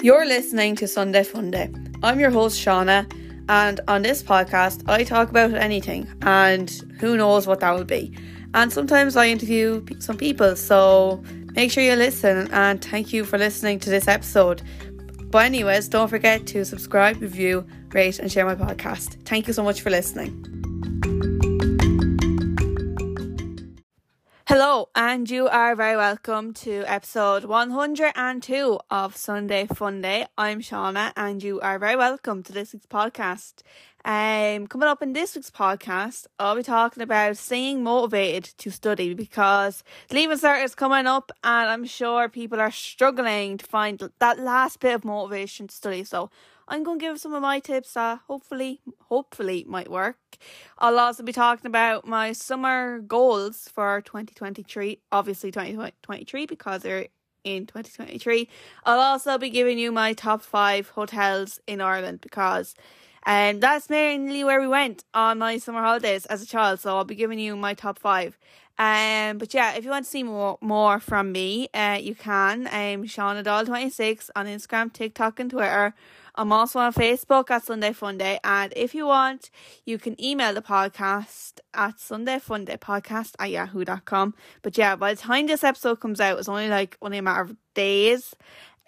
You're listening to Sunday Funday. I'm your host, Shauna, and on this podcast, I talk about anything, and who knows what that will be. And sometimes I interview some people, so make sure you listen, and thank you for listening to this episode. But, anyways, don't forget to subscribe, review, rate, and share my podcast. Thank you so much for listening. Hello, and you are very welcome to episode 102 of Sunday Funday. I'm Shauna, and you are very welcome to this week's podcast. Um, coming up in this week's podcast, I'll be talking about staying motivated to study because Leaving Cert is coming up, and I'm sure people are struggling to find that last bit of motivation to study. So I'm going to give some of my tips that hopefully, hopefully might work. I'll also be talking about my summer goals for 2023, obviously 2023 because they're in 2023. I'll also be giving you my top five hotels in Ireland because and um, that's mainly where we went on my summer holidays as a child. So I'll be giving you my top five. Um, but yeah, if you want to see more more from me, uh, you can. I'm Shauna Doyle twenty six on Instagram, TikTok, and Twitter. I'm also on Facebook at Sunday Funday. And if you want, you can email the podcast at Sunday Funday podcast at yahoo.com. But yeah, by the time this episode comes out, it's only like only a matter of days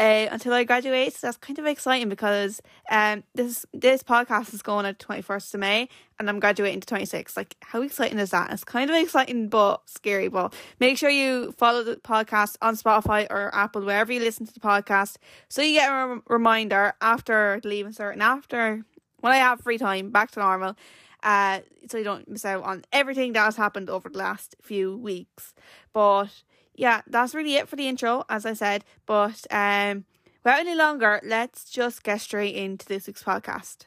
uh, until I graduate. So that's kind of exciting because um this this podcast is going at twenty first of May and I'm graduating to twenty six. Like how exciting is that? It's kind of exciting but scary. But make sure you follow the podcast on Spotify or Apple wherever you listen to the podcast, so you get a reminder after leaving certain after when I have free time back to normal. Uh, so you don't miss out on everything that has happened over the last few weeks. But yeah, that's really it for the intro, as I said. But um, without any longer, let's just get straight into this week's podcast.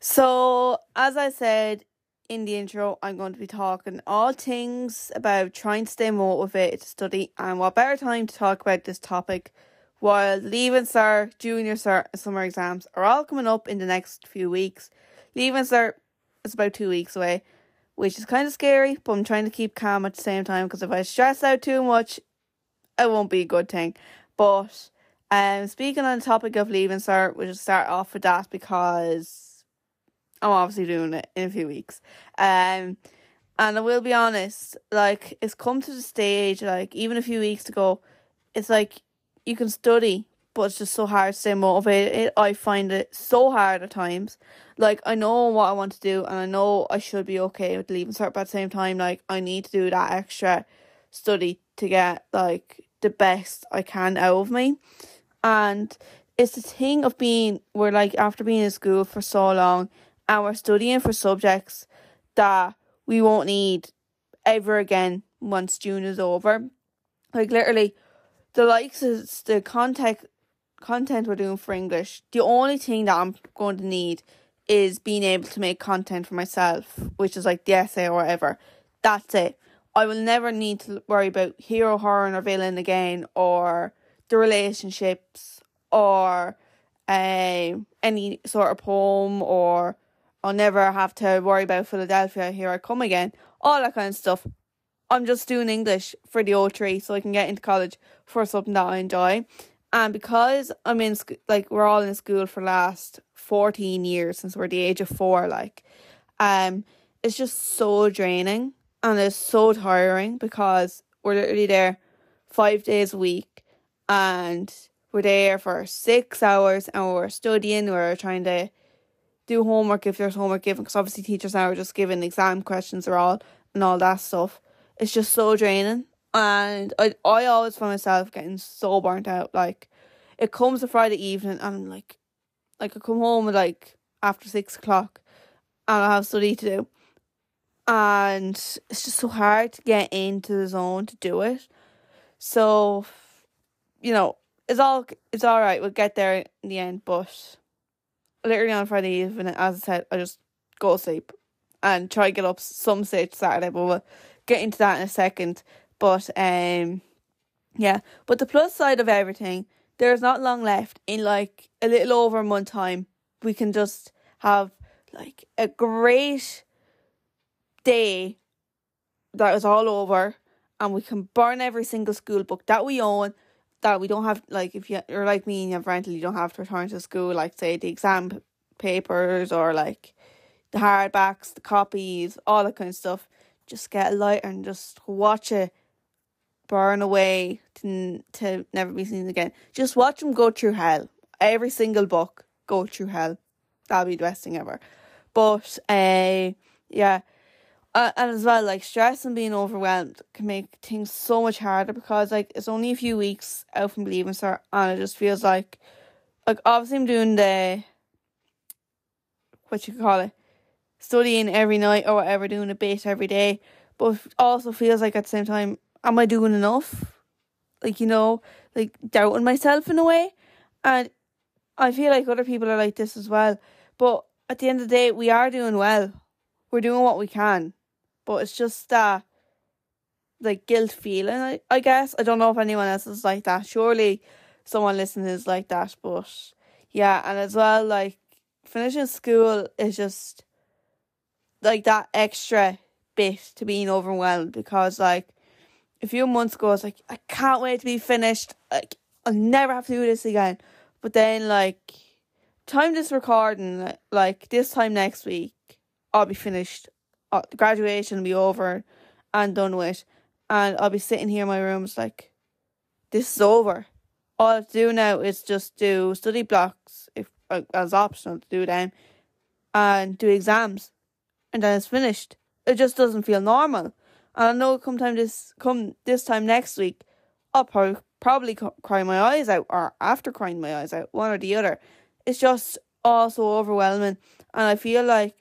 So, as I said in the intro, I'm going to be talking all things about trying to stay motivated to study, and what better time to talk about this topic while leaving cert, junior cert, and summer exams are all coming up in the next few weeks. Leaving cert it's about two weeks away, which is kind of scary, but I'm trying to keep calm at the same time because if I stress out too much, it won't be a good thing. But um, speaking on the topic of leaving cert, we'll just start off with that because I'm obviously doing it in a few weeks. Um, and I will be honest, like it's come to the stage, like even a few weeks ago, it's like you can study, but it's just so hard to stay motivated. I find it so hard at times. Like I know what I want to do, and I know I should be okay with leaving cert, but at the same time, like I need to do that extra study to get like the best I can out of me, and it's the thing of being we're like after being in school for so long, and we're studying for subjects that we won't need ever again once June is over. Like literally, the likes is the contact content we're doing for English, the only thing that I'm going to need is being able to make content for myself, which is like the essay or whatever. That's it. I will never need to worry about hero, heroine, or villain again, or the relationships, or um, any sort of poem, or I'll never have to worry about Philadelphia, here I come again, all that kind of stuff. I'm just doing English for the O3 so I can get into college for something that I enjoy. And because I'm in school, like we're all in school for last 14 years since we're the age of four, like, um, it's just so draining and it's so tiring because we're literally there five days a week and we're there for six hours and we're studying, we're trying to do homework if there's homework given because obviously teachers now are just giving exam questions or all and all that stuff. It's just so draining and I I always find myself getting so burnt out. Like it comes a Friday evening and like like I come home at like after six o'clock and I have study to do. And it's just so hard to get into the zone to do it. So you know, it's all it's alright, we'll get there in the end, but literally on Friday evening, as I said, I just go to sleep and try to get up some stage Saturday, but we'll get into that in a second. But um yeah. But the plus side of everything, there's not long left. In like a little over a month time, we can just have like a great day that is all over and we can burn every single school book that we own that we don't have like if you're like me and you have rental you don't have to return to school like say the exam papers or like the hardbacks the copies all that kind of stuff just get a lighter and just watch it burn away to, to never be seen again. Just watch them go through hell. Every single book go through hell. That'll be the best thing ever. But uh yeah. Uh, and as well, like stress and being overwhelmed can make things so much harder because like it's only a few weeks out from leaving cert, and it just feels like, like obviously I'm doing the, what you call it, studying every night or whatever, doing a bit every day, but also feels like at the same time, am I doing enough? Like you know, like doubting myself in a way, and I feel like other people are like this as well. But at the end of the day, we are doing well. We're doing what we can but it's just that like guilt feeling I, I guess. I don't know if anyone else is like that. Surely someone listening is like that, but yeah, and as well like finishing school is just like that extra bit to being overwhelmed because like a few months ago I was like, I can't wait to be finished. Like I'll never have to do this again. But then like time this recording like this time next week I'll be finished uh, graduation will be over and done with, and I'll be sitting here in my room, it's like, this is over. All I have to do now is just do study blocks if uh, as optional to do them, and do exams, and then it's finished. It just doesn't feel normal. And I know come time this come this time next week, I'll probably probably cry my eyes out, or after crying my eyes out, one or the other. It's just all so overwhelming, and I feel like,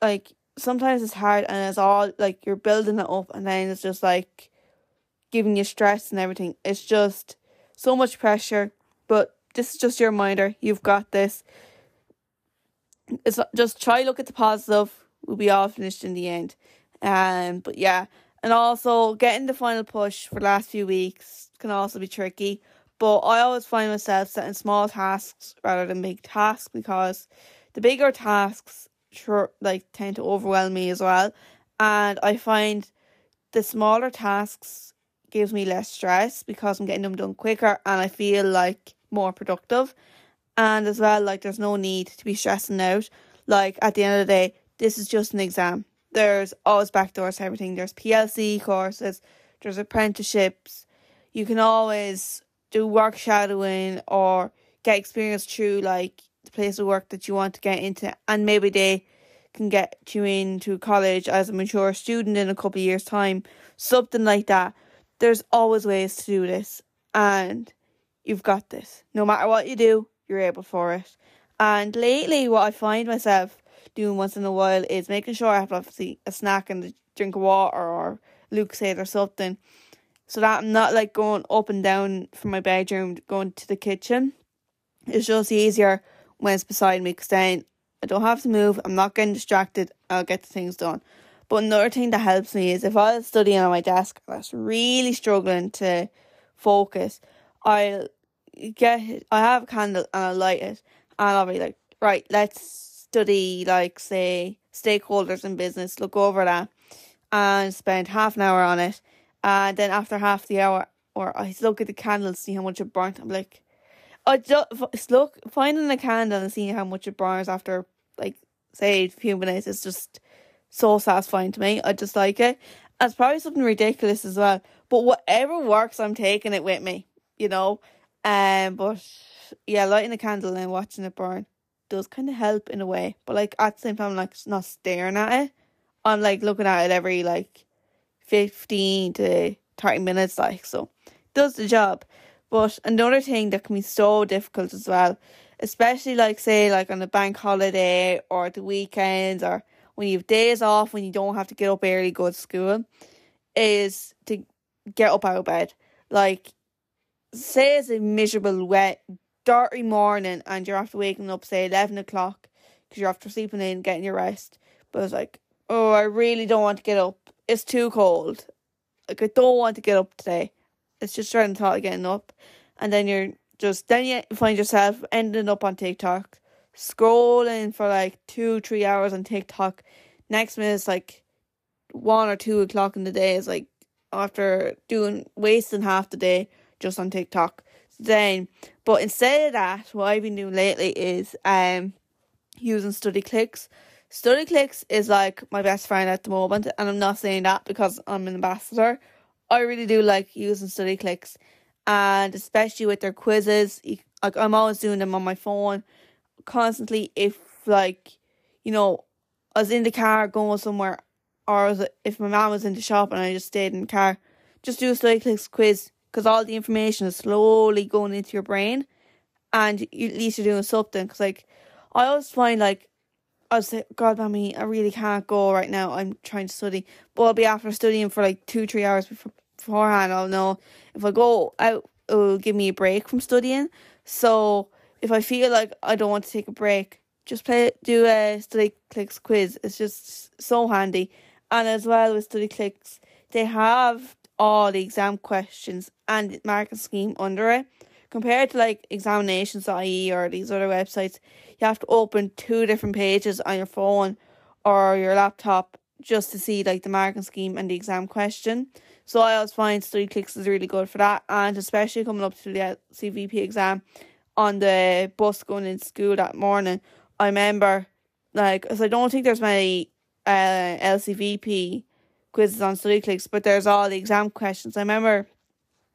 like sometimes it's hard and it's all like you're building it up and then it's just like giving you stress and everything. It's just so much pressure, but this is just your reminder. You've got this. It's just try look at the positive. We'll be all finished in the end. Um, but yeah, and also getting the final push for the last few weeks can also be tricky. But I always find myself setting small tasks rather than big tasks because the bigger tasks sure like tend to overwhelm me as well. And I find the smaller tasks gives me less stress because I'm getting them done quicker and I feel like more productive. And as well, like there's no need to be stressing out. Like at the end of the day, this is just an exam. There's always backdoors to everything. There's PLC courses, there's apprenticeships. You can always do work shadowing or get experience through like the place of work that you want to get into, and maybe they can get you into college as a mature student in a couple of years' time, something like that. There's always ways to do this, and you've got this. No matter what you do, you're able for it. And lately, what I find myself doing once in a while is making sure I have obviously a snack and a drink of water or Lucozade or something, so that I'm not like going up and down from my bedroom going to the kitchen. It's just easier when it's beside me because then I don't have to move, I'm not getting distracted, I'll get the things done. But another thing that helps me is if I was studying on my desk and I was really struggling to focus, I'll get I have a candle and I'll light it and I'll be like, right, let's study like say stakeholders in business, look over that and spend half an hour on it. And then after half the hour or I look at the candle, see how much it burnt. I'm like, I just look finding a candle and seeing how much it burns after like say a few minutes is just so satisfying to me. I just like it. It's probably something ridiculous as well. But whatever works, I'm taking it with me, you know. Um, but yeah, lighting a candle and watching it burn does kind of help in a way. But like at the same time, I'm like not staring at it. I'm like looking at it every like fifteen to thirty minutes, like so. Does the job. But another thing that can be so difficult as well, especially like say like on a bank holiday or the weekends or when you have days off when you don't have to get up early go to school, is to get up out of bed. Like say it's a miserable, wet, dirty morning and you're after waking up say eleven o'clock because you're after sleeping in, getting your rest. But it's like, oh, I really don't want to get up. It's too cold. Like I don't want to get up today. It's just trying to thought of getting up, and then you're just then you find yourself ending up on TikTok, scrolling for like two three hours on TikTok. Next minute it's like one or two o'clock in the day. It's like after doing wasting half the day just on TikTok. Then, but instead of that, what I've been doing lately is um using StudyClix. StudyClix is like my best friend at the moment, and I'm not saying that because I'm an ambassador. I really do like using StudyClix, and especially with their quizzes. Like I'm always doing them on my phone, constantly. If like, you know, I was in the car going somewhere, or if my mom was in the shop and I just stayed in the car, just do a StudyClix quiz because all the information is slowly going into your brain, and at least you're doing something. Because like, I always find like I was like, God, mommy, I really can't go right now. I'm trying to study, but I'll be after studying for like two, three hours before, beforehand. I'll know if I go out, it will give me a break from studying. So if I feel like I don't want to take a break, just play, do a study clicks quiz. It's just so handy. And as well with StudyClix, they have all the exam questions and marking scheme under it compared to like examinations.ie or these other websites, you have to open two different pages on your phone or your laptop just to see like the marking scheme and the exam question. So I always find StudyClix is really good for that, and especially coming up to the CVP exam on the bus going into school that morning. I remember, like, cause I don't think there's many uh, LCVP quizzes on StudyClix, but there's all the exam questions. I remember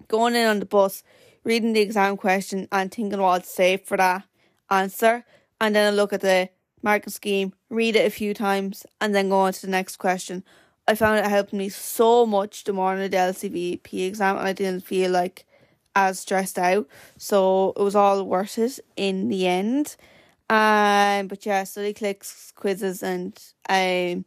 going in on the bus reading the exam question and thinking what to say for that answer, and then I look at the marking scheme, read it a few times, and then go on to the next question. I found it helped me so much the morning of the LCVP exam, and I didn't feel like as stressed out. So it was all worth it in the end. Um, but yeah, StudyClix quizzes and um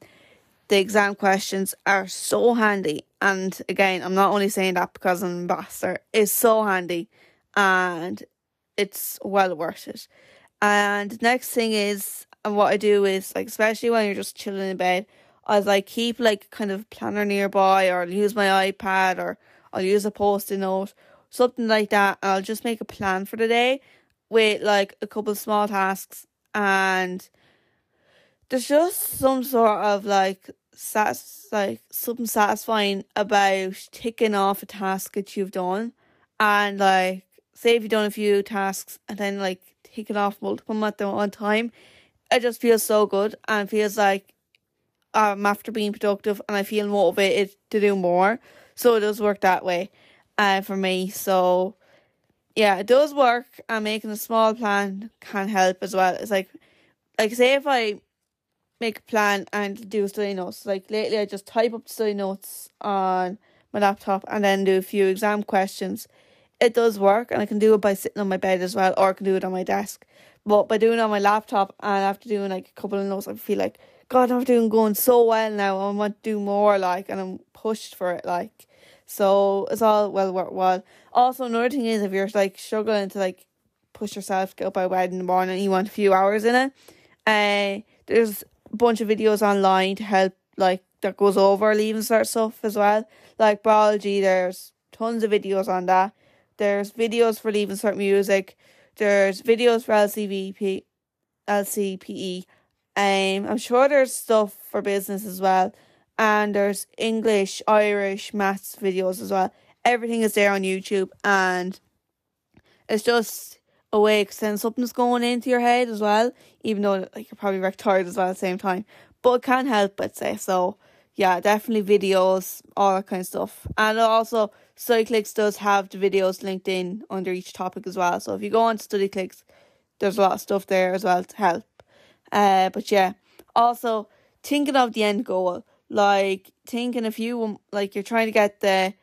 the exam questions are so handy. And again, I'm not only saying that because I'm an ambassador, it's so handy and it's well worth it. And next thing is, and what I do is like, especially when you're just chilling in bed, I like keep like kind of planner nearby, or I'll use my iPad, or I'll use a post-it note, something like that, and I'll just make a plan for the day with like a couple of small tasks, and there's just some sort of like sats like something satisfying about ticking off a task that you've done and like say if you've done a few tasks and then like ticking off multiple at the one time it just feels so good and feels like I'm after being productive and I feel motivated to do more. So it does work that way uh, for me. So yeah it does work and making a small plan can help as well. It's like like say if I make a plan and do study notes. Like lately, I just type up study notes on my laptop and then do a few exam questions. It does work, and I can do it by sitting on my bed as well, or I can do it on my desk. But by doing it on my laptop and after doing like a couple of notes, I feel like God, I'm doing going so well now. I want to do more, like, and I'm pushed for it, like. So it's all well worthwhile. Also, another thing is if you're like struggling to like push yourself get up of bed in the morning, you want a few hours in it. Uh, there's bunch of videos online to help like that goes over leaving cert stuff as well. Like biology, there's tons of videos on that. There's videos for leaving cert music. There's videos for LCVP, LCPE. Um, I'm sure there's stuff for business as well, and there's English, Irish, maths videos as well. Everything is there on YouTube, and it's just because then something's going into your head as well, even though like you're probably wrecked tired as well at the same time. But it can't help but say so. Yeah, definitely videos, all that kind of stuff. And also StudyClix does have the videos linked in under each topic as well. So if you go on StudyClix, there's a lot of stuff there as well to help. Uh but yeah. Also thinking of the end goal. Like thinking if you like you're trying to get the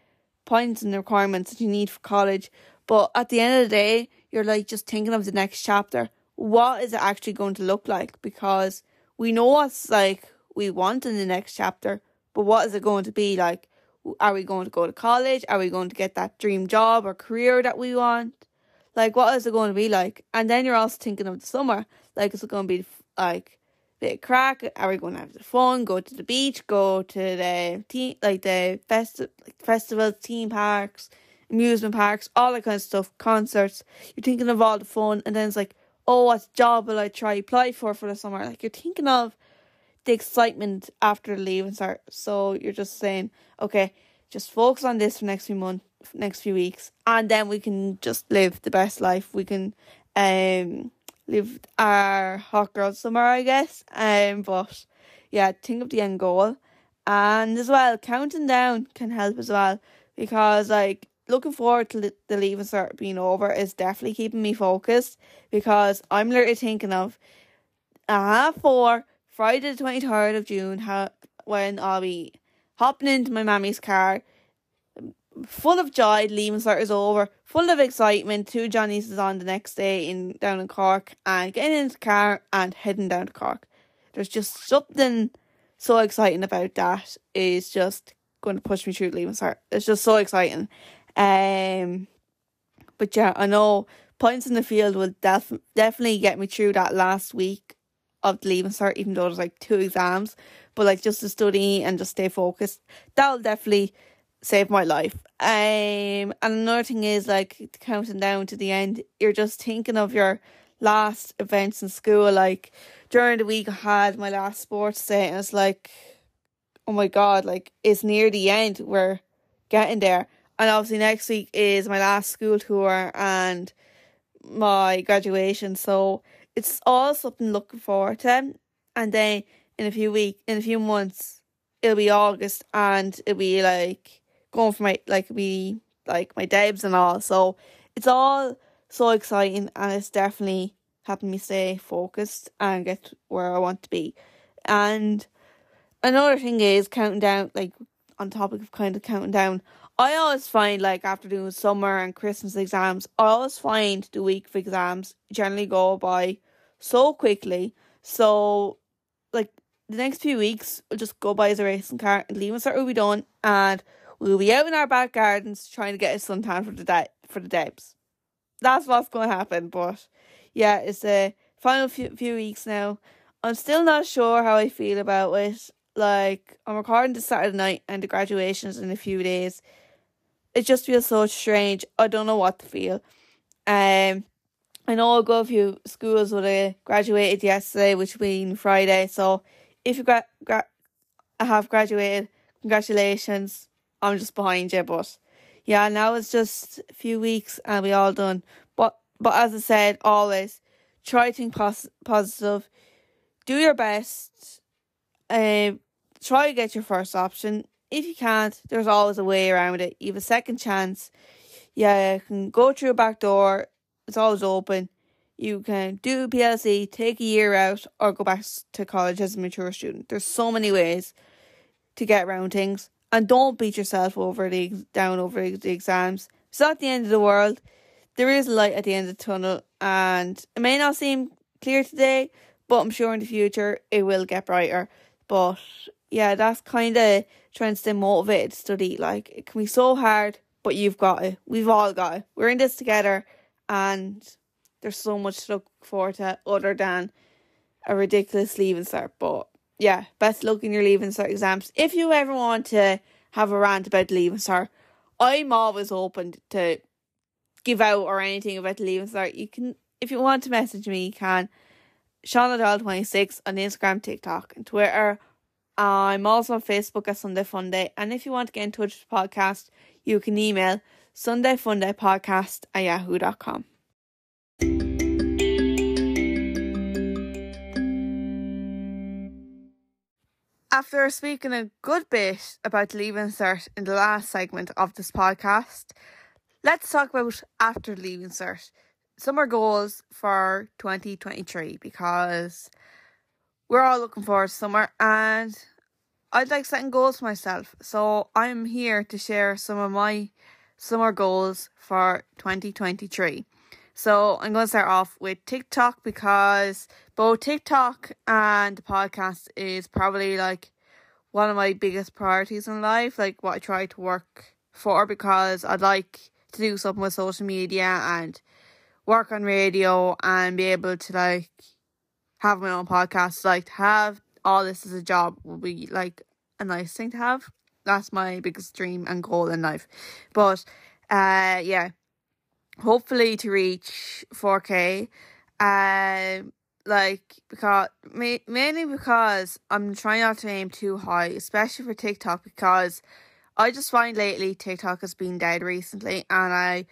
points and the requirements that you need for college, but at the end of the day, you're like just thinking of the next chapter. What is it actually going to look like? Because we know what's like we want in the next chapter, but what is it going to be like? Are we going to go to college? Are we going to get that dream job or career that we want? Like, what is it going to be like? And then you're also thinking of the summer. Like, is it going to be like a bit of crack? Are we going to have the fun? Go to the beach? Go to the tea, like the fest, like festivals, theme parks? Amusement parks, all that kind of stuff, concerts. You're thinking of all the fun, and then it's like, oh, what job will I try apply for for the summer? Like you're thinking of the excitement after leaving cert. So you're just saying, okay, just focus on this for next few months, next few weeks, and then we can just live the best life. We can um live our hot girl summer, I guess. Um, but yeah, think of the end goal, and as well, counting down can help as well because like looking forward to the leaving cert being over is definitely keeping me focused because I'm literally thinking of a half four Friday the twenty third of June when I'll be hopping into my mammy's car full of joy leaving cert is over full of excitement two Johnny's is on the next day in down in Cork and getting into the car and heading down to Cork. There's just something so exciting about that is just going to push me through leaving cert. It's just so exciting um, but yeah, I know points in the field will def- definitely get me through that last week of the leaving cert, even though there's like two exams. But like just to study and just stay focused, that'll definitely save my life. Um, and another thing is like counting down to the end. You're just thinking of your last events in school. Like during the week, I had my last sports day, and it's like, oh my god, like it's near the end. We're getting there and obviously next week is my last school tour and my graduation. So it's all something looking forward to. And then in a few weeks in a few months it'll be august and it'll be like going for my like be like my debs and all. So it's all so exciting and it's definitely helping me stay focused and get where i want to be. And another thing is counting down like on topic of kind of counting down I always find like after doing summer and Christmas exams, I always find the week of exams generally go by so quickly. So like the next few weeks will just go by as a racing car and leaving cert will be done and we'll be out in our back gardens trying to get a suntan for the day for the debs. That's what's gonna happen, but yeah, it's the final few few weeks now. I'm still not sure how I feel about it. Like I'm recording this Saturday night and the graduation's in a few days it just feels so strange. I don't know what to feel. Um, I know a few schools would have graduated yesterday, which been Friday. So if you gra-, gra- have graduated, congratulations. I'm just behind you, but yeah, now it's just a few weeks and we all done. But but as I said, always try to think pos- positive. Do your best. Um, try to get your first option if you can't, there's always a way around it. You have a second chance. Yeah, you can go through a back door. It's always open. You can do PLC, take a year out, or go back to college as a mature student. There's so many ways to get around things, and don't beat yourself over the down over the exams. It's not the end of the world. There is light at the end of the tunnel, and it may not seem clear today, but I'm sure in the future it will get brighter. But yeah, that's kind of trying to stay motivated to study. Like, it can be so hard, but you've got it. We've all got it. We're in this together, and there's so much to look forward to other than a ridiculous leaving cert. But yeah, best luck in your leaving cert exams. If you ever want to have a rant about leaving cert, I'm always open to give out or anything about the leaving cert. You can, if you want to message me, you can. Shauna Doyle26 on Instagram, TikTok, and Twitter I'm also on Facebook at Sunday Funday. And if you want to get in touch with the podcast, you can email sundayfundaypodcast at yahoo.com. After speaking a good bit about leaving cert in the last segment of this podcast, let's talk about after leaving cert. Summer goals for 2023 because we're all looking forward to summer and I'd like setting goals for myself. So I'm here to share some of my summer goals for 2023. So I'm going to start off with TikTok because both TikTok and the podcast is probably like one of my biggest priorities in life, like what I try to work for because I'd like to do something with social media and work on radio and be able to like have my own podcast, like to have all this as a job will be like a nice thing to have. That's my biggest dream and goal in life. But uh yeah. Hopefully to reach 4k. Um like because me mainly because I'm trying not to aim too high, especially for TikTok because I just find lately TikTok has been dead recently, and I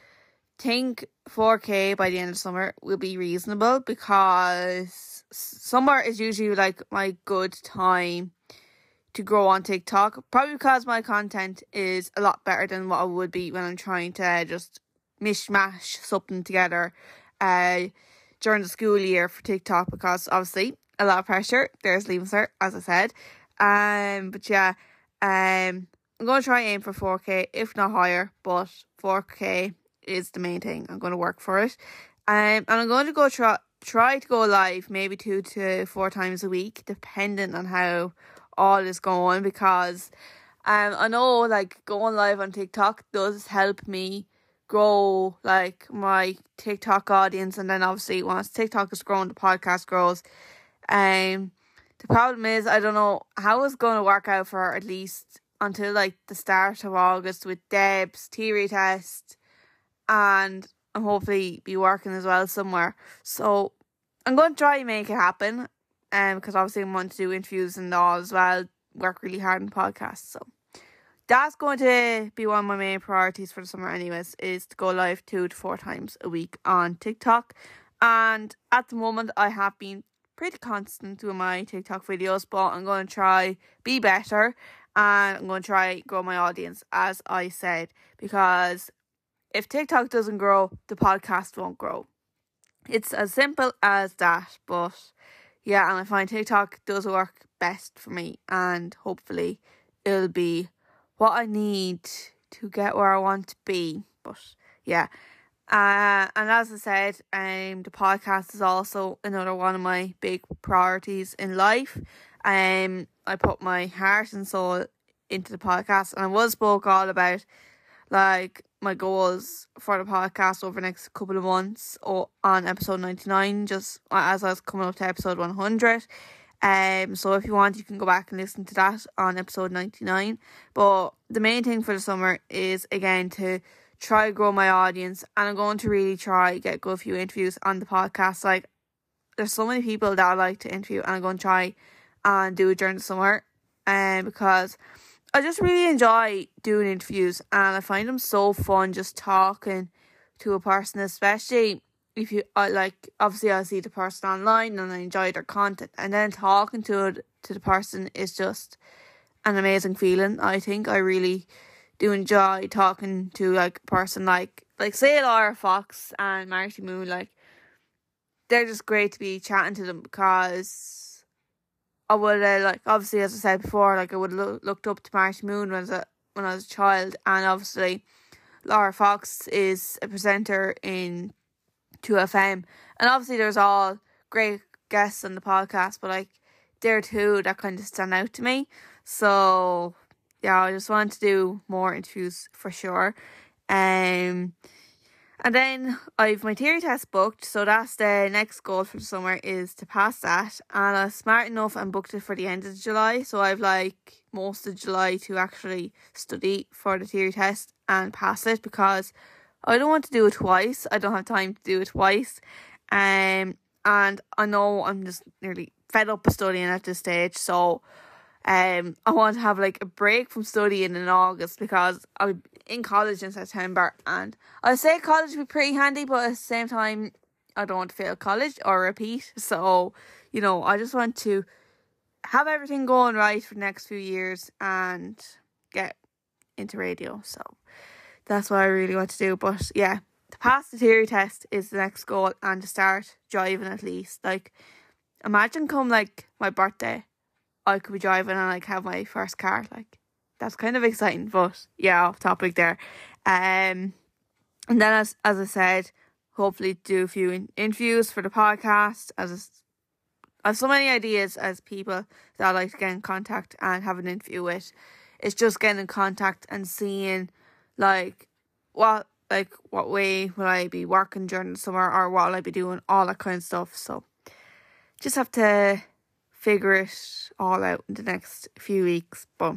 think 4K by the end of summer will be reasonable because summer is usually like my good time to grow on TikTok. Probably because my content is a lot better than what I would be when I'm trying to just mishmash something together uh, during the school year for TikTok because obviously a lot of pressure. There's leaving cert, as I said. Um, but yeah, um, I'm gonna try aim for 4K, if not higher, but 4K is the main thing. I'm gonna work for it. Um, and I'm going to go try try to go live maybe two to four times a week, depending on how all is going. Because um, I know like going live on TikTok does help me grow like my TikTok audience, and then obviously once TikTok is growing, the podcast grows. Um, the problem is I don't know how it's going to work out for at least until like the start of August with Deb's theory test, and I'm hopefully be working as well somewhere. So I'm going to try and make it happen, um, because obviously I want to do interviews and all as well. Work really hard on podcasts, so. That's going to be one of my main priorities for the summer anyways is to go live two to four times a week on tiktok. And at the moment i have been pretty constant with my tiktok videos but i'm going to try be better and i'm going to try grow my audience as i said because if tiktok doesn't grow the podcast won't grow it's as simple as that but yeah and i find tiktok does work best for me and hopefully it'll be what I need to get where I want to be. But yeah. Uh, and as I said, um, the podcast is also another one of my big priorities in life. Um, I put my heart and soul into the podcast, and I was spoke all about like my goals for the podcast over the next couple of months or on episode 99 just as I was coming up to episode 100 um, so if you want, you can go back and listen to that on episode 99. But the main thing for the summer is, again, to try grow my audience. And I'm going to really try get go a few interviews on the podcast. Like, there's so many people that I like to interview, and I'm going to try and do it during the summer. Um, because I just really enjoy doing interviews, and I find them so fun just talking to a person, especially if you I like obviously I see the person online and I enjoy their content and then talking to it to the person is just an amazing feeling. I think I really do enjoy talking to like a person like like say Laura Fox and Marty Moon like they're just great to be chatting to them because I would uh, like obviously as I said before like I would look looked up to Marty Moon when I was a, when I was a child and obviously Laura Fox is a presenter in 2FM. And obviously, there's all great guests on the podcast, but like, there two that kind of stand out to me. So, yeah, I just want to do more interviews for sure. Um, and then I've my theory test booked, so that's the next goal for the summer is to pass that. And I'm smart enough and booked it for the end of July, so I've like most of July to actually study for the theory test and pass it because I don't want to do it twice. I don't have time to do it twice. Um, and I know I'm just nearly fed up of studying at this stage, so um, I want to have like a break from studying in August because I'm in college in September, and I say college would be pretty handy, but at the same time, I don't want to fail college or repeat. So, you know, I just want to have everything going right for the next few years and get into radio. So that's what I really want to do. But yeah, to pass the theory test is the next goal and to start driving at least. Like, imagine come like my birthday, I could be driving and like have my first car. Like, that's kind of exciting. But yeah, off topic there. Um, and then as as I said, hopefully do a few in- interviews for the podcast. As I have so many ideas as people that I like to get in contact and have an interview with. It's just getting in contact and seeing like what like what way will I be working during the summer or what will I be doing, all that kind of stuff. So just have to figure it all out in the next few weeks. But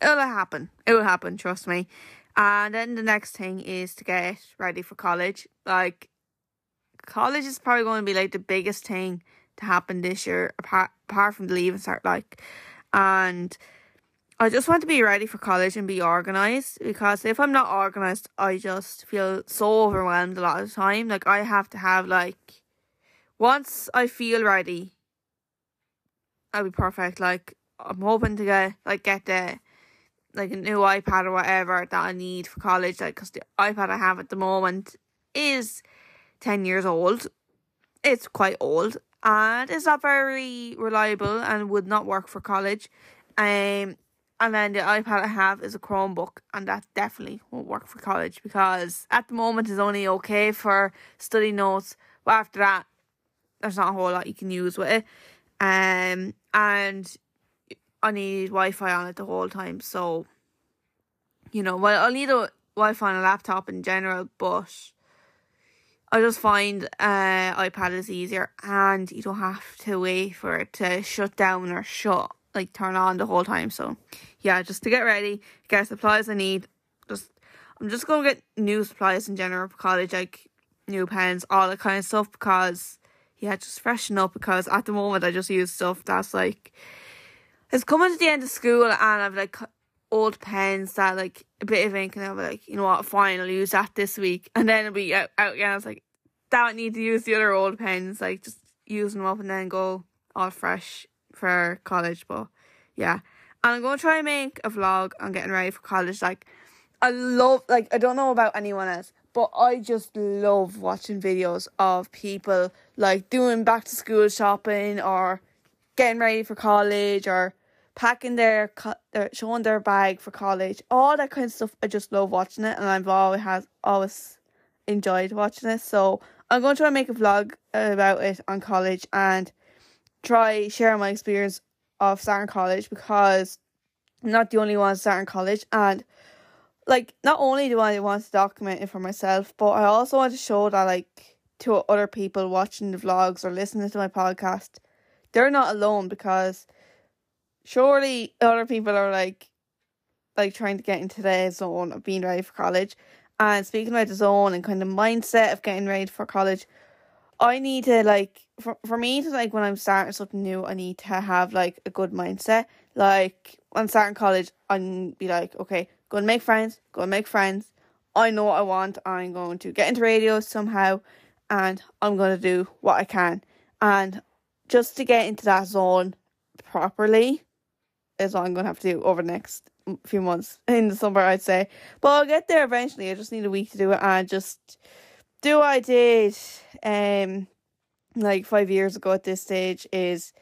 it'll happen. It will happen, trust me. And then the next thing is to get ready for college. Like college is probably going to be like the biggest thing to happen this year apart apart from the leaving start. like and I just want to be ready for college and be organized because if I'm not organized, I just feel so overwhelmed a lot of the time. Like I have to have like once I feel ready, I'll be perfect. Like I'm hoping to get like get the like a new iPad or whatever that I need for college. Like because the iPad I have at the moment is ten years old. It's quite old and it's not very reliable and would not work for college. Um and then the iPad I have is a Chromebook, and that definitely won't work for college because at the moment it's only okay for study notes. But after that, there's not a whole lot you can use with it. Um, and I need Wi Fi on it the whole time. So, you know, well, I'll need a Wi Fi on a laptop in general, but I just find uh iPad is easier and you don't have to wait for it to shut down or shut like turn on the whole time. So yeah, just to get ready, get supplies I need. Just I'm just gonna get new supplies in general for college, like new pens, all that kind of stuff because yeah, just freshen up because at the moment I just use stuff that's like it's coming to the end of school and I've like old pens that like a bit of ink and I'll be like, you know what, fine, I'll use that this week and then it'll be out, out again. I was like, don't need to use the other old pens, like just use them up and then go all fresh for college. But yeah, and I'm gonna try and make a vlog on getting ready for college. Like, I love like I don't know about anyone else, but I just love watching videos of people like doing back to school shopping or getting ready for college or packing their, their showing their bag for college. All that kind of stuff. I just love watching it, and I've always has always enjoyed watching it. So I'm going to try and make a vlog about it on college and try share my experience of starting college because I'm not the only one starting college and like not only do I want to document it for myself, but I also want to show that like to other people watching the vlogs or listening to my podcast, they're not alone because surely other people are like like trying to get into the zone of being ready for college. And speaking about the zone and kind of mindset of getting ready for college, I need to like for for me to like when I'm starting something new, I need to have like a good mindset. Like when starting college, I'd be like, okay, go and make friends, go and make friends. I know what I want. I'm going to get into radio somehow, and I'm going to do what I can. And just to get into that zone properly is what I'm going to have to do over the next few months in the summer, I'd say. But I'll get there eventually. I just need a week to do it and just do what I did um like five years ago at this stage is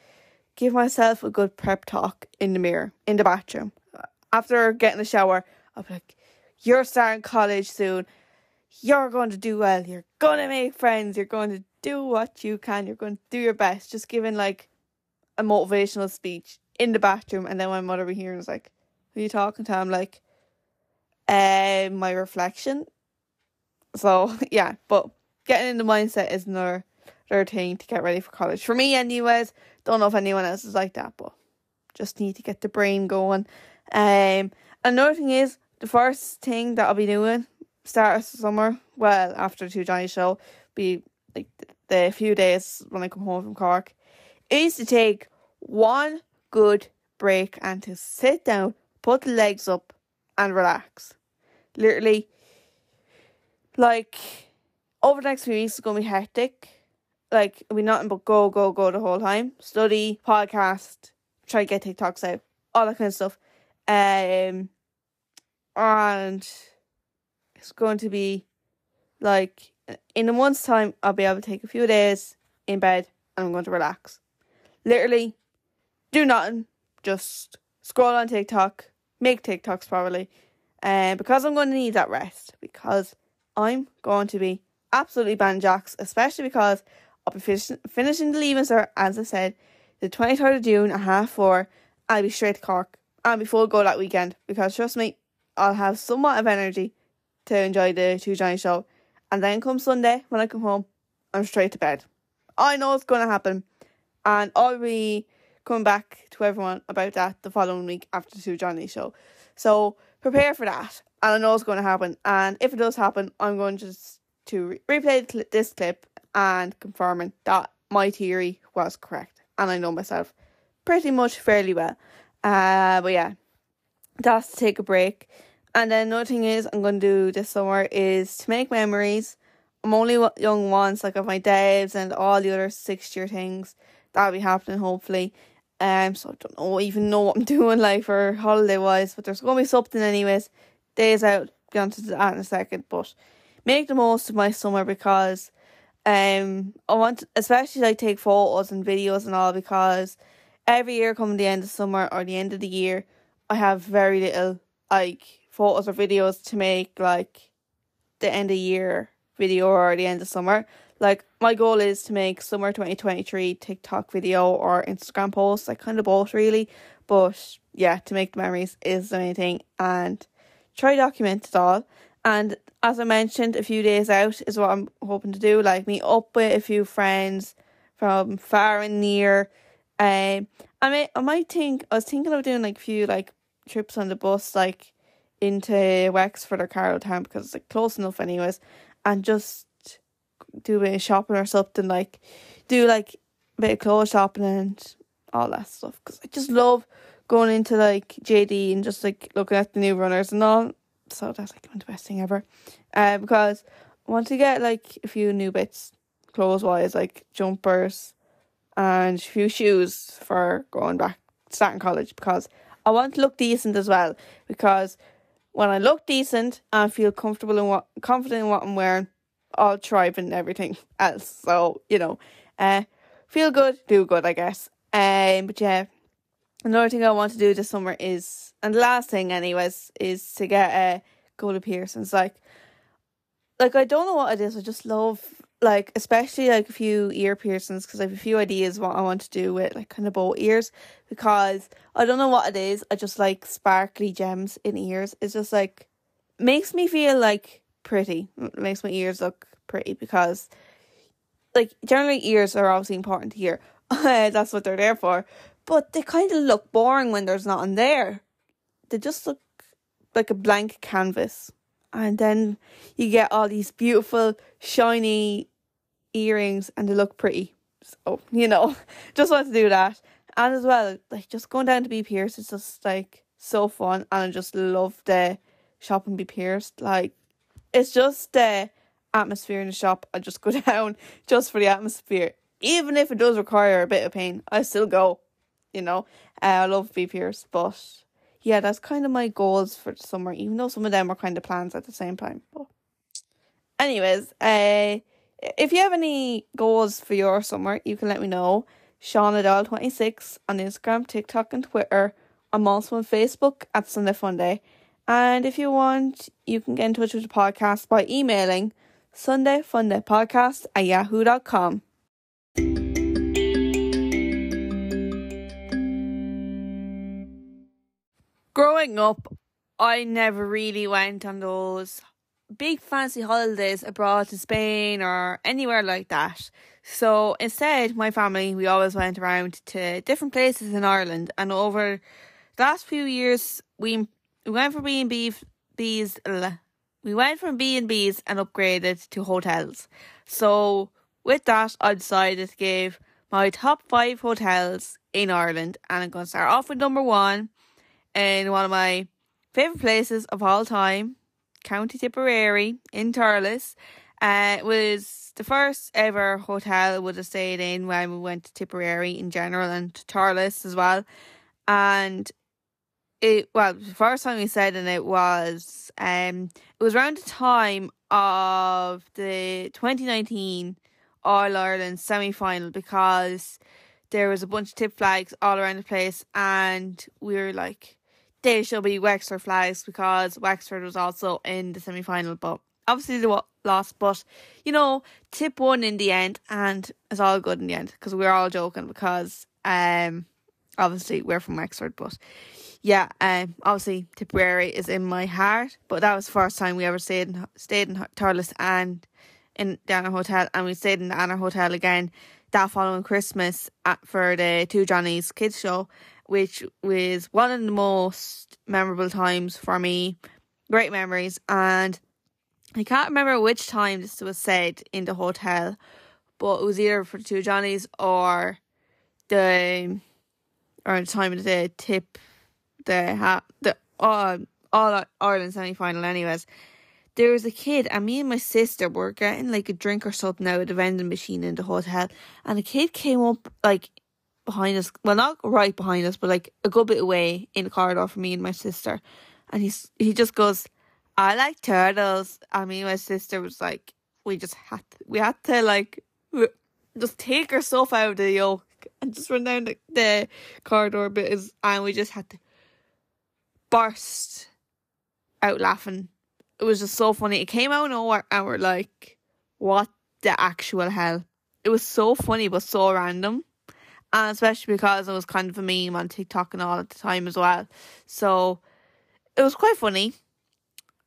give myself a good prep talk in the mirror, in the bathroom. After getting a shower, I'll be like, You're starting college soon. You're going to do well. You're to make friends. You're going to do what you can. You're going to do your best. Just giving like a motivational speech in the bathroom. And then my mother be here and was like, Who are you talking to? I'm like, uh, my reflection so yeah, but getting in the mindset is another, another thing to get ready for college. For me, anyways, don't know if anyone else is like that, but just need to get the brain going. Um, another thing is the first thing that I'll be doing start of summer. Well, after the two Johnny show, be like the few days when I come home from Cork, is to take one good break and to sit down, put the legs up, and relax. Literally like over the next few weeks, it's gonna be hectic. Like we nothing but go, go, go the whole time. Study, podcast, try to get TikToks out, all that kind of stuff. Um, and it's going to be like in a month's time, I'll be able to take a few days in bed and I'm going to relax. Literally, do nothing, just scroll on TikTok, make TikToks probably, and uh, because I'm going to need that rest because I'm going to be absolutely banjacks, especially because I'll be finish- finishing the leaving cert, as I said, the 23rd of June at half four. I'll be straight to Cork and be full go that weekend because trust me, I'll have somewhat of energy to enjoy the Two Johnny show. And then come Sunday, when I come home, I'm straight to bed. I know it's going to happen. And I'll be coming back to everyone about that the following week after the Two Johnny show. So prepare for that and I know it's going to happen. And if it does happen, I'm going just to replay this clip and confirming that my theory was correct, and I know myself pretty much fairly well. Uh, but yeah, that's to take a break. And then another thing is I'm going to do this summer is to make memories. I'm only young once, like of my dads and all the other six year things that'll be happening hopefully. Um, so I don't know, even know what I'm doing like for holiday wise, but there's gonna be something anyways. Days out, get onto that in a second, but make the most of my summer because um I want to, especially like take photos and videos and all because every year coming the end of summer or the end of the year I have very little like photos or videos to make like the end of year video or the end of summer. Like my goal is to make summer twenty twenty three TikTok video or Instagram posts, like kind of both really. But yeah, to make the memories is the main thing and try document it all. And as I mentioned, a few days out is what I'm hoping to do. Like meet up with a few friends from far and near. Um, I may I might think I was thinking of doing like a few like trips on the bus, like into Wexford or Carlow town because it's like close enough, anyways, and just do a bit of shopping or something. Like do like a bit of clothes shopping and all that stuff because I just love going into like JD and just like looking at the new runners and all. So that's like the best thing ever. Uh, because want to get like a few new bits clothes wise, like jumpers and a few shoes for going back starting college because I want to look decent as well because when I look decent and feel comfortable in what confident in what I'm wearing, I'll thrive in everything else. So, you know, uh feel good, do good, I guess. Um but yeah. Another thing I want to do this summer is and the last thing anyways, is to get a uh, go to piercings. Like like I don't know what it is, I just love like especially like a few ear piercings because I have a few ideas what I want to do with like kind of both ears because I don't know what it is. I just like sparkly gems in ears. It's just like makes me feel like pretty. It makes my ears look pretty because like generally ears are obviously important to hear. That's what they're there for. But they kind of look boring when there's nothing there. They just look like a blank canvas and then you get all these beautiful shiny earrings and they look pretty. So you know just want to do that. And as well like just going down to be pierced is just like so fun and i just love the shop and be pierced. Like it's just the atmosphere in the shop. I just go down just for the atmosphere. Even if it does require a bit of pain i still go you know. Uh, i love be pierced but yeah, that's kind of my goals for the summer, even though some of them are kind of plans at the same time. But anyways, uh if you have any goals for your summer, you can let me know. Shauna Doyle twenty six on Instagram, TikTok and Twitter. I'm also on Facebook at Sunday Funday. And if you want, you can get in touch with the podcast by emailing Sunday Funday Podcast at yahoo.com. Growing up, I never really went on those big fancy holidays abroad to Spain or anywhere like that. So instead, my family, we always went around to different places in Ireland. And over the last few years, we, we went from B and B's, we went from B and B's and upgraded to hotels. So with that, I decided to give my top five hotels in Ireland, and I'm going to start off with number one in one of my favourite places of all time, County Tipperary in Thurles. Uh, it was the first ever hotel would have stayed in when we went to Tipperary in general and to Thurles as well. And it well, the first time we stayed in it was um it was around the time of the twenty nineteen All Ireland semi final because there was a bunch of tip flags all around the place and we were like they shall be Wexford flags because Wexford was also in the semi final, but obviously they lost. But you know, tip won in the end, and it's all good in the end because we are all joking because um obviously we're from Wexford, but yeah, um obviously Tipperary is in my heart. But that was the first time we ever stayed in, stayed in Thurles and in the Anner Hotel, and we stayed in the Anner Hotel again that following Christmas at, for the Two Johnnies kids show which was one of the most memorable times for me. Great memories, and I can't remember which time this was said in the hotel, but it was either for the two Johnnies or the or the time of the tip, the ha the um, all all Ireland semi final, anyways. There was a kid, and me and my sister were getting like a drink or something out of the vending machine in the hotel, and a kid came up like behind us. Well, not right behind us, but like a good bit away in the corridor for me and my sister, and he's he just goes, "I like turtles." And me and my sister was like, we just had to, we had to like just take our stuff out of the yoke and just run down the, the corridor bit and we just had to burst out laughing. It was just so funny. It came out of nowhere and we're like, what the actual hell? It was so funny but so random. And especially because it was kind of a meme on TikTok and all at the time as well. So it was quite funny.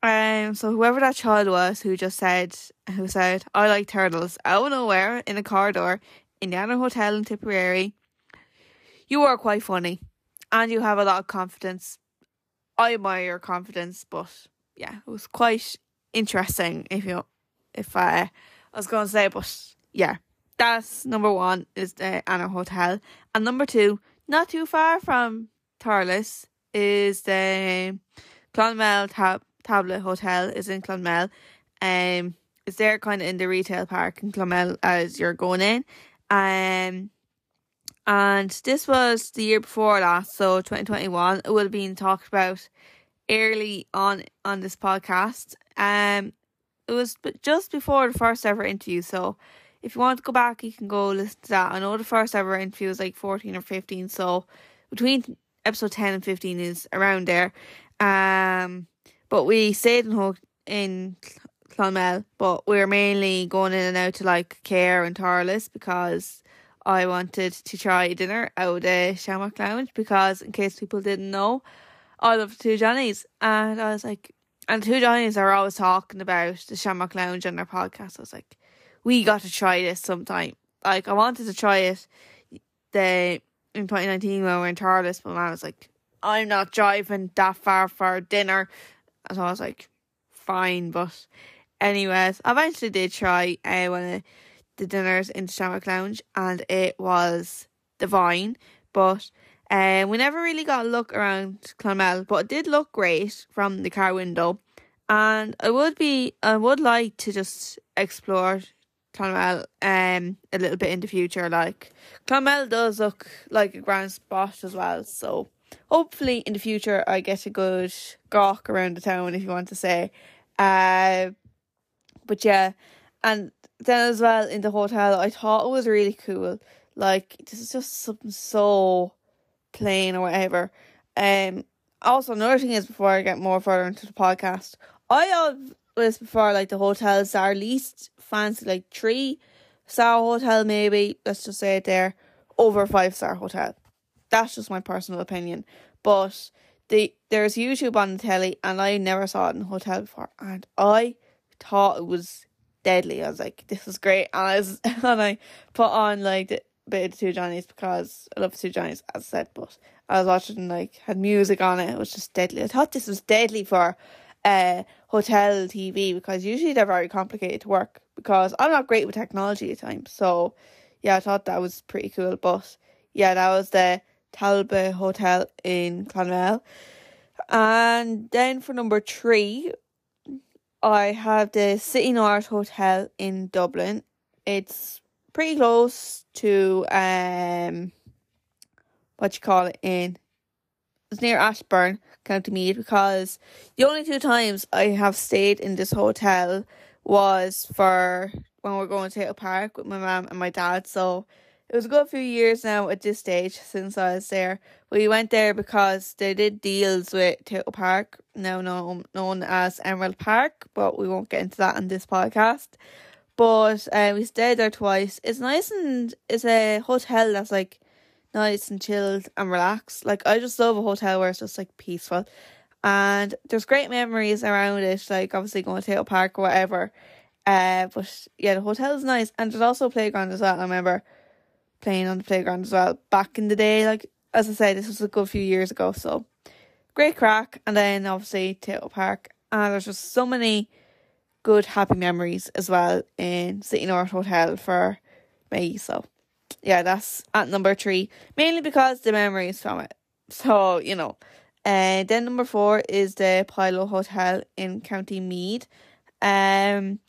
Um, so whoever that child was who just said, who said, I like turtles out of nowhere in a corridor in the Anner Hotel in Tipperary, you are quite funny and you have a lot of confidence. I admire your confidence, but yeah, it was quite interesting if you, if I, I was going to say, but yeah, that's number one is the Anner Hotel. And number two, not too far from Thurles, is the Clonmel Tab Talbot Hotel is in Clonmel. Um, it's there kind of in the retail park in Clonmel as you're going in. Um, and this was the year before last, so 2021. It would have been talked about early on on this podcast. Um, it was just before the first ever interview, so if you want to go back, you can go listen to that. I know the first ever interview was like 14 or 15, so between episode 10 and 15 is around there. Um, but we stayed in in Clonmel, but we were mainly going in and out to like Cahir and Thurles because I wanted to try dinner out the Shamrock Lounge because in case people didn't know, I love the two Johnnies and I was like and the two Johnnies are always talking about the Shamrock Lounge on their podcast. I was like, we got to try this sometime. Like I wanted to try it the in twenty nineteen when we were in Thurles, but I was like, I'm not driving that far for dinner And so I was like, fine. But, anyways, I eventually did try uh, one of the dinners in the Shamrock Lounge, and it was divine. But um, we never really got a look around Clonmel, but it did look great from the car window. And I would be, I would like to just explore Clonmel um a little bit in the future. Like Clonmel does look like a grand spot as well, so hopefully in the future I get a good gawk around the town if you want to say. Uh, but yeah, and then as well in the hotel I thought it was really cool. Like this is just something so plain or whatever. Um also another thing is before I get more further into the podcast, I always before like the hotels are least fancy like three star hotel maybe, let's just say it there, over five star hotel. That's just my personal opinion. But the there's YouTube on the telly and I never saw it in a hotel before and I thought it was deadly. I was like, this is great and I was, and I put on like the bit of two Johnnies because I love two Johnnies as I said, but I was watching like had music on it, it was just deadly. I thought this was deadly for uh hotel TV because usually they're very complicated to work because I'm not great with technology at times. So yeah, I thought that was pretty cool. But yeah, that was the Talbot Hotel in Clonmel. And then for number three, I have the City North Hotel in Dublin. It's pretty close to um what you call it in near Ashbourne, County Meath, because the only two times I have stayed in this hotel was for when we we're going to Tayto Park with my mum and my dad. So it was a good few years now at this stage since I was there. We went there because they did deals with Tayto Park, now known, known as Emerald Park, but we won't get into that on this podcast. But uh, we stayed there twice. It's nice and it's a hotel that's like nice and chilled and relaxed. Like I just love a hotel where it's just like peaceful. And there's great memories around it, like obviously going to Tayto Park or whatever. Uh, but yeah, the hotel is nice, and there's also a playground as well. I remember playing on the playground as well back in the day. Like as I said, this was a good few years ago. So great crack, and then obviously Tayto Park, and there's just so many good happy memories as well in City North Hotel for me. So yeah, that's at number three mainly because the memories from it. So you know, And uh, then number four is the Pillo Hotel in County Meath. Um,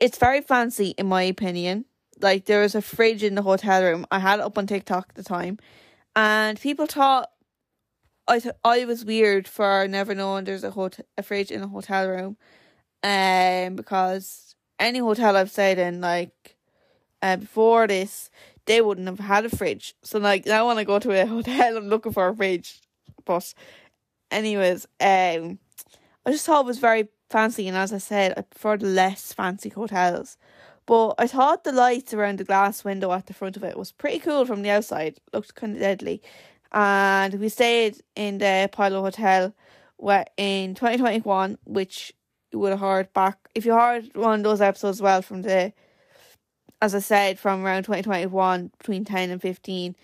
it's very fancy in my opinion. Like there was a fridge in the hotel room. I had it up on TikTok at the time, and people thought I th- I was weird for never knowing there's a hotel a fridge in a hotel room, um, because any hotel I've stayed in, like, uh, before this, they wouldn't have had a fridge. So like now when I go to a hotel, I'm looking for a fridge. But, anyways, um, I just thought it was very fancy, and as I said, I prefer the less fancy hotels. But I thought the lights around the glass window at the front of it was pretty cool from the outside. Looked kind of deadly. And we stayed in the Pillo Hotel where in 2021, which you would have heard back. If you heard one of those episodes well from the, as I said, from around 2021, between 10 and 15,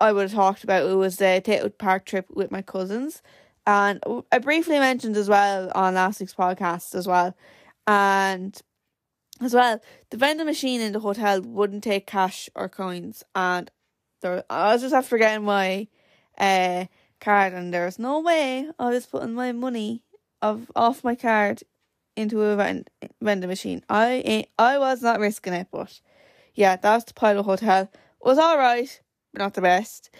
I would have talked about it was the Tayto Park trip with my cousins. And I briefly mentioned as well on last week's podcast as well. And as well, the vending machine in the hotel wouldn't take cash or coins, and there I was just after getting my uh card, and there was no way I was putting my money of off my card into a vend- vending machine. I I was not risking it, but yeah, that's the Pillo Hotel. It was all right, but not the best.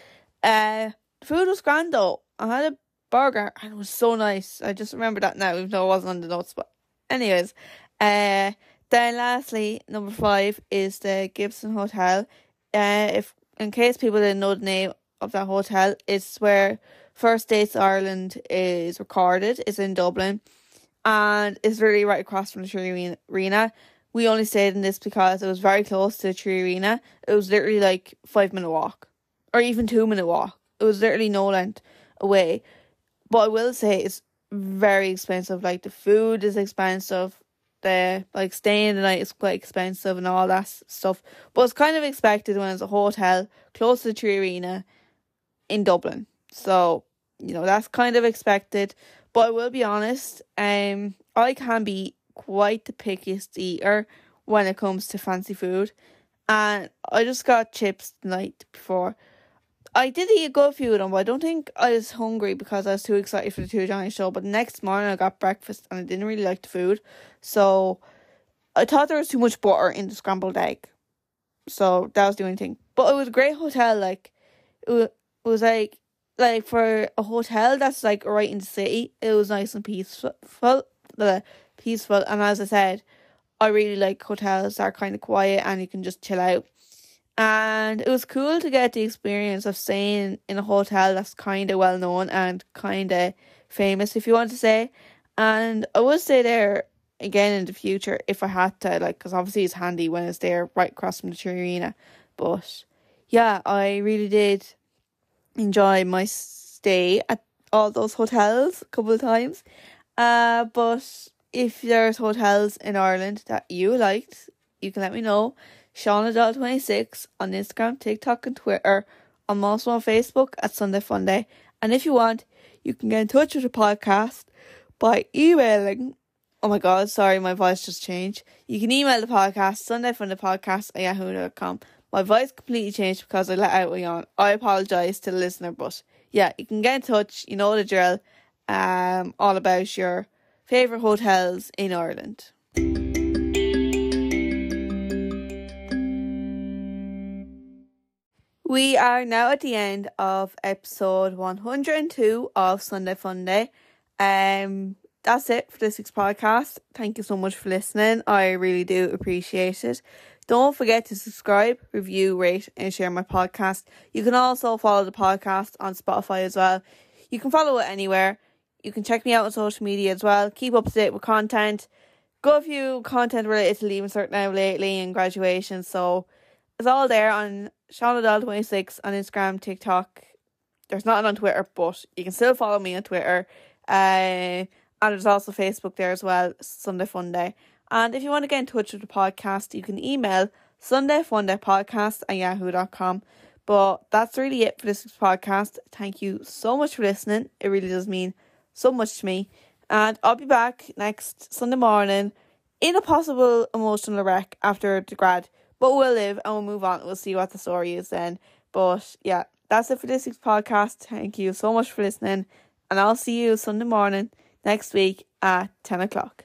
Uh, the food was grand though. I had a burger and it was so nice. I just remember that now, even though it wasn't on the notes. But anyways, uh then lastly, number five is the Gibson Hotel. Uh, if in case people didn't know the name of that hotel, it's where First Dates Ireland is recorded. It's in Dublin, and it's really right across from the Three Arena. We only stayed in this because it was very close to the Three Arena. It was literally like five minute walk, or even two minute walk. It was literally no length away. But I will say it's very expensive. Like the food is expensive the like staying the night is quite expensive and all that stuff. But it's kind of expected when it's a hotel close to the Three Arena in Dublin. So, you know, that's kind of expected. But I will be honest, um I can be quite the pickiest eater when it comes to fancy food. And I just got chips the night before I did eat a good few of them, but I don't think I was hungry because I was too excited for the Two Johnny show. But the next morning I got breakfast and I didn't really like the food. So I thought there was too much butter in the scrambled egg. So that was the only thing. But it was a great hotel, like it was, it was like like for a hotel that's like right in the city, it was nice and peaceful peaceful and as I said, I really like hotels that are kinda quiet and you can just chill out and it was cool to get the experience of staying in a hotel that's kind of well known and kind of famous, if you want to say. And I would stay there again in the future if I had to, like, because obviously it's handy when it's there right across from the arena. But yeah, I really did enjoy my stay at all those hotels a couple of times. Uh, but if there's hotels in Ireland that you liked, you can let me know. Shauna26 on Instagram, TikTok, and Twitter. I'm also on Facebook at Sunday Funday. And if you want, you can get in touch with the podcast by emailing. Oh my god, sorry, my voice just changed. You can email the podcast, Sunday Funday Podcast at yahoo.com. My voice completely changed because I let out a yawn. I apologise to the listener, but yeah, you can get in touch. You know the drill. Um, all about your favourite hotels in Ireland. We are now at the end of episode 102 of Sunday Funday. Um, that's it for this week's podcast. Thank you so much for listening. I really do appreciate it. Don't forget to subscribe, review, rate, and share my podcast. You can also follow the podcast on Spotify as well. You can follow it anywhere. You can check me out on social media as well. Keep up to date with content. Got a few content related to Leaving Cert now lately and graduation, so it's all there on ShaunaDoyle26 on Instagram, TikTok. There's nothing on Twitter, but you can still follow me on Twitter. Uh, and there's also Facebook there as well, Sunday Funday. And if you want to get in touch with the podcast, you can email sundayfundaypodcast at yahoo.com. But that's really it for this podcast. Thank you so much for listening. It really does mean so much to me. And I'll be back next Sunday morning in a possible emotional wreck after the grad. But we'll live and we'll move on. We'll see what the story is then. But yeah, that's it for this week's podcast. Thank you so much for listening, and I'll see you Sunday morning next week at 10 o'clock.